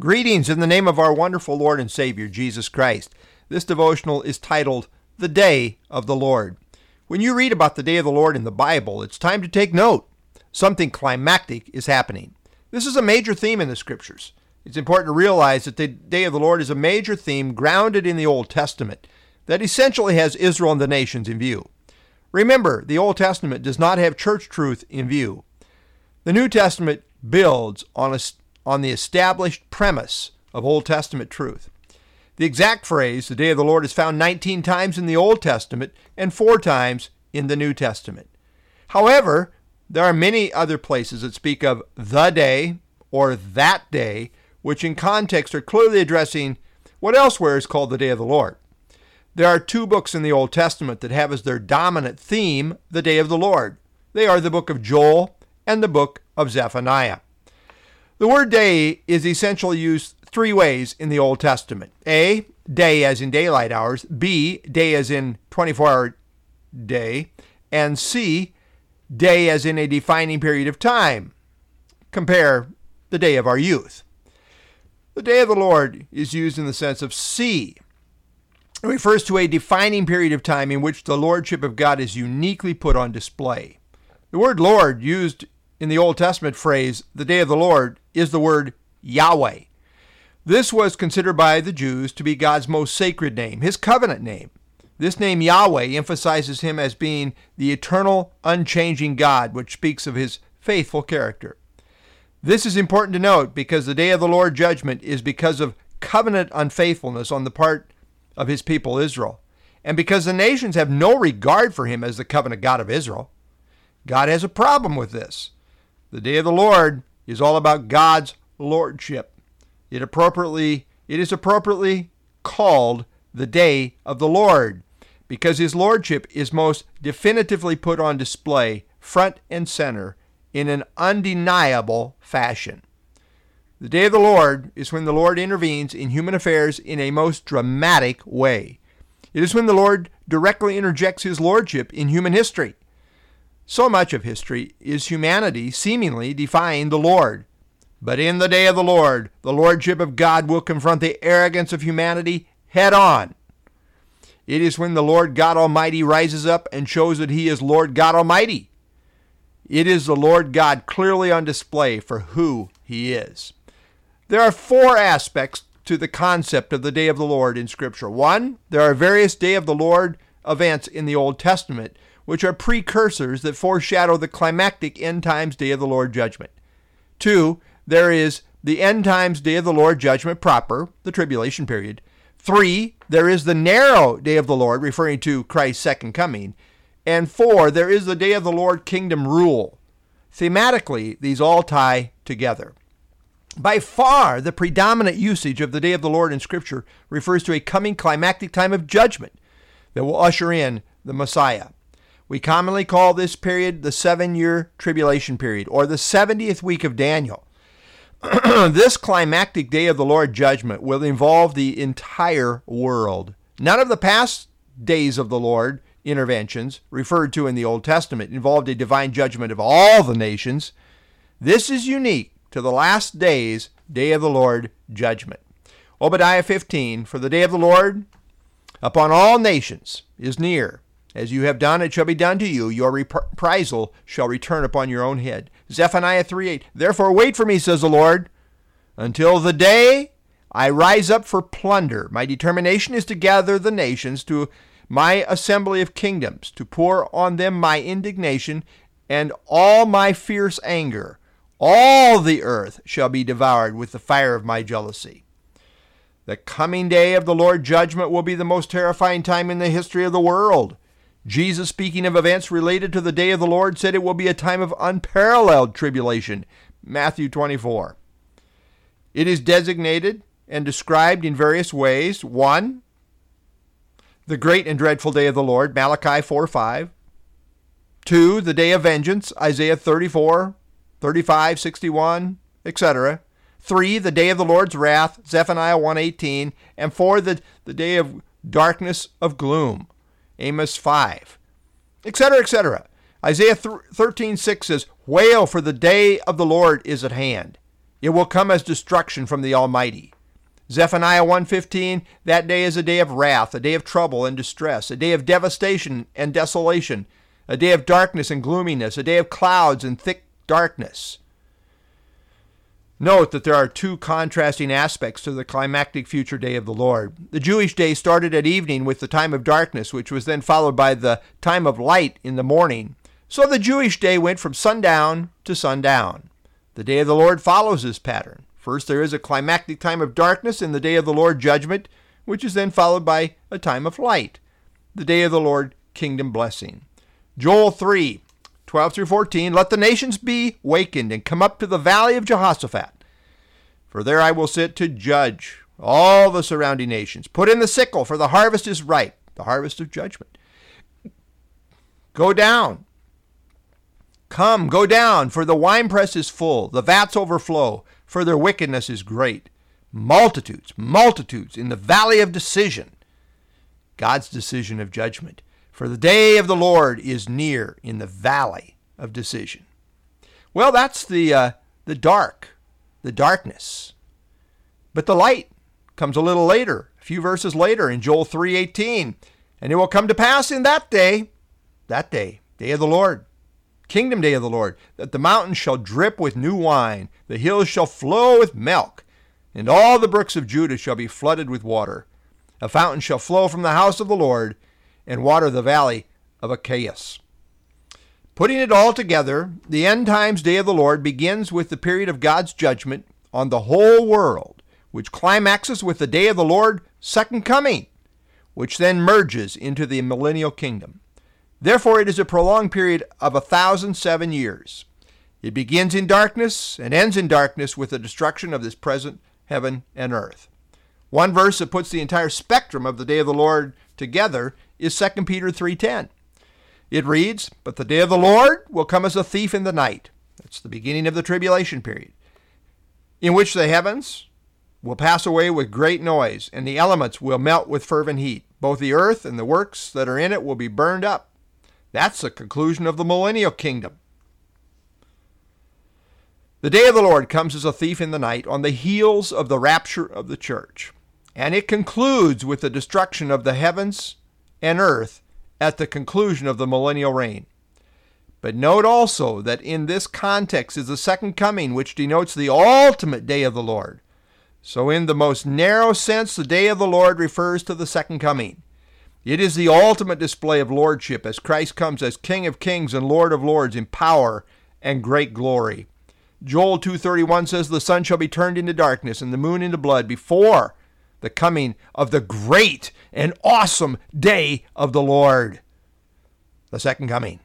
Greetings in the name of our wonderful Lord and Savior, Jesus Christ. This devotional is titled The Day of the Lord. When you read about the day of the Lord in the Bible, it's time to take note. Something climactic is happening. This is a major theme in the scriptures. It's important to realize that the day of the Lord is a major theme grounded in the Old Testament that essentially has Israel and the nations in view. Remember, the Old Testament does not have church truth in view. The New Testament builds on a on the established premise of Old Testament truth. The exact phrase, the day of the Lord, is found 19 times in the Old Testament and four times in the New Testament. However, there are many other places that speak of the day or that day, which in context are clearly addressing what elsewhere is called the day of the Lord. There are two books in the Old Testament that have as their dominant theme the day of the Lord. They are the book of Joel and the book of Zephaniah. The word day is essentially used three ways in the Old Testament. A, day as in daylight hours. B, day as in 24 hour day. And C, day as in a defining period of time. Compare the day of our youth. The day of the Lord is used in the sense of C. It refers to a defining period of time in which the Lordship of God is uniquely put on display. The word Lord used in the Old Testament phrase, the day of the Lord, is the word Yahweh. This was considered by the Jews to be God's most sacred name, his covenant name. This name Yahweh emphasizes him as being the eternal, unchanging God, which speaks of his faithful character. This is important to note because the day of the Lord judgment is because of covenant unfaithfulness on the part of his people Israel, and because the nations have no regard for him as the covenant God of Israel. God has a problem with this. The day of the Lord is all about God's lordship. It appropriately it is appropriately called the day of the Lord because his lordship is most definitively put on display front and center in an undeniable fashion. The day of the Lord is when the Lord intervenes in human affairs in a most dramatic way. It is when the Lord directly interjects his lordship in human history. So much of history is humanity seemingly defying the Lord. But in the day of the Lord, the Lordship of God will confront the arrogance of humanity head on. It is when the Lord God Almighty rises up and shows that He is Lord God Almighty. It is the Lord God clearly on display for who He is. There are four aspects to the concept of the day of the Lord in Scripture. One, there are various day of the Lord events in the Old Testament which are precursors that foreshadow the climactic end times day of the Lord judgment. Two, there is the end times day of the Lord judgment proper, the tribulation period. Three, there is the narrow day of the Lord, referring to Christ's second coming. And four, there is the day of the Lord kingdom rule. Thematically, these all tie together. By far, the predominant usage of the day of the Lord in Scripture refers to a coming climactic time of judgment that will usher in the Messiah. We commonly call this period the seven year tribulation period or the 70th week of Daniel. this climactic day of the Lord judgment will involve the entire world. None of the past days of the Lord interventions referred to in the Old Testament involved a divine judgment of all the nations. This is unique to the last days, day of the Lord judgment. Obadiah 15 For the day of the Lord upon all nations is near. As you have done, it shall be done to you. Your reprisal shall return upon your own head. Zephaniah 3 8. Therefore, wait for me, says the Lord, until the day I rise up for plunder. My determination is to gather the nations to my assembly of kingdoms, to pour on them my indignation and all my fierce anger. All the earth shall be devoured with the fire of my jealousy. The coming day of the Lord judgment will be the most terrifying time in the history of the world. Jesus, speaking of events related to the day of the Lord, said it will be a time of unparalleled tribulation. Matthew 24. It is designated and described in various ways. One, the great and dreadful day of the Lord, Malachi 4 5. Two, the day of vengeance, Isaiah 34, 35, 61, etc. Three, the day of the Lord's wrath, Zephaniah 1:18, and four, the, the day of darkness of gloom, Amos 5, etc., etc. Isaiah 13:6 says, "Wail for the day of the Lord is at hand." It will come as destruction from the Almighty. Zephaniah 1:15 That day is a day of wrath, a day of trouble and distress, a day of devastation and desolation, a day of darkness and gloominess, a day of clouds and thick darkness. Note that there are two contrasting aspects to the climactic future day of the Lord. The Jewish day started at evening with the time of darkness, which was then followed by the time of light in the morning. So the Jewish day went from sundown to sundown. The day of the Lord follows this pattern. First, there is a climactic time of darkness in the day of the Lord judgment, which is then followed by a time of light, the day of the Lord kingdom blessing. Joel 3 12 through 14 Let the nations be wakened and come up to the valley of Jehoshaphat. For there I will sit to judge all the surrounding nations. Put in the sickle, for the harvest is ripe, the harvest of judgment. Go down. Come, go down, for the winepress is full, the vats overflow for their wickedness is great. Multitudes, multitudes in the valley of decision. God's decision of judgment. For the day of the Lord is near in the valley of decision. Well, that's the uh, the dark, the darkness. But the light comes a little later, a few verses later in Joel 3:18, and it will come to pass in that day, that day, day of the Lord, kingdom day of the Lord, that the mountains shall drip with new wine, the hills shall flow with milk, and all the brooks of Judah shall be flooded with water. A fountain shall flow from the house of the Lord, and water the valley of Acacias. Putting it all together, the end times day of the Lord begins with the period of God's judgment on the whole world, which climaxes with the day of the Lord second coming, which then merges into the millennial kingdom. Therefore, it is a prolonged period of a thousand seven years. It begins in darkness and ends in darkness with the destruction of this present heaven and earth. One verse that puts the entire spectrum of the day of the Lord together is 2 Peter 3:10. It reads, "But the day of the Lord will come as a thief in the night." That's the beginning of the tribulation period, in which the heavens will pass away with great noise, and the elements will melt with fervent heat. Both the earth and the works that are in it will be burned up. That's the conclusion of the millennial kingdom. The day of the Lord comes as a thief in the night on the heels of the rapture of the church, and it concludes with the destruction of the heavens and earth at the conclusion of the millennial reign. But note also that in this context is the second coming, which denotes the ultimate day of the Lord. So, in the most narrow sense, the day of the Lord refers to the second coming. It is the ultimate display of lordship as Christ comes as King of kings and Lord of lords in power and great glory. Joel 2:31 says the sun shall be turned into darkness and the moon into blood before the coming of the great and awesome day of the Lord. The second coming.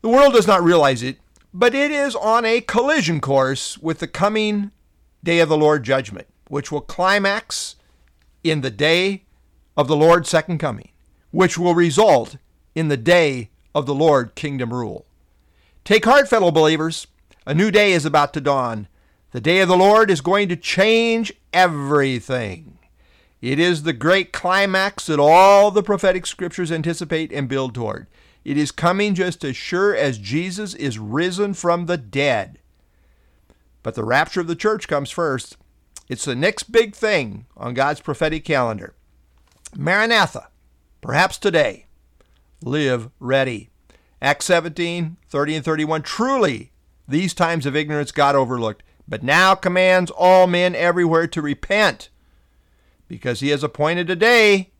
The world does not realize it, but it is on a collision course with the coming day of the Lord judgment, which will climax in the day of the Lord's second coming, which will result in the day of the Lord kingdom rule. Take heart, fellow believers. A new day is about to dawn. The day of the Lord is going to change everything. It is the great climax that all the prophetic scriptures anticipate and build toward. It is coming just as sure as Jesus is risen from the dead. But the rapture of the church comes first. It's the next big thing on God's prophetic calendar. Maranatha, perhaps today. Live ready. Acts 17, 30 and 31. Truly, these times of ignorance God overlooked, but now commands all men everywhere to repent, because he has appointed a day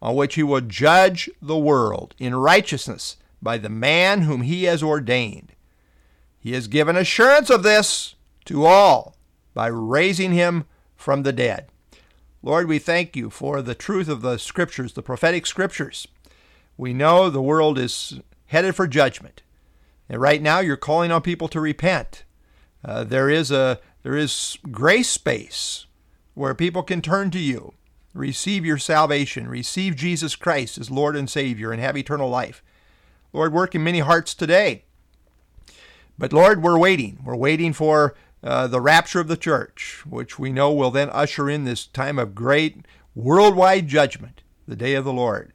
on which he will judge the world in righteousness by the man whom he has ordained. He has given assurance of this to all by raising him from the dead. Lord, we thank you for the truth of the scriptures, the prophetic scriptures. We know the world is headed for judgment. And right now you're calling on people to repent. Uh, there is a there is grace space where people can turn to you, receive your salvation, receive Jesus Christ as Lord and Savior, and have eternal life. Lord, work in many hearts today. But Lord, we're waiting. We're waiting for uh, the rapture of the church, which we know will then usher in this time of great worldwide judgment, the day of the Lord.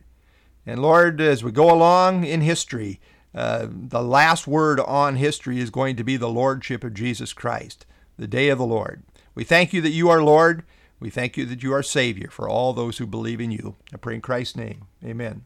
And Lord, as we go along in history, uh, the last word on history is going to be the Lordship of Jesus Christ. the day of the Lord. We thank you that you are Lord. We thank you that you are Savior for all those who believe in you. I pray in Christ's name. Amen.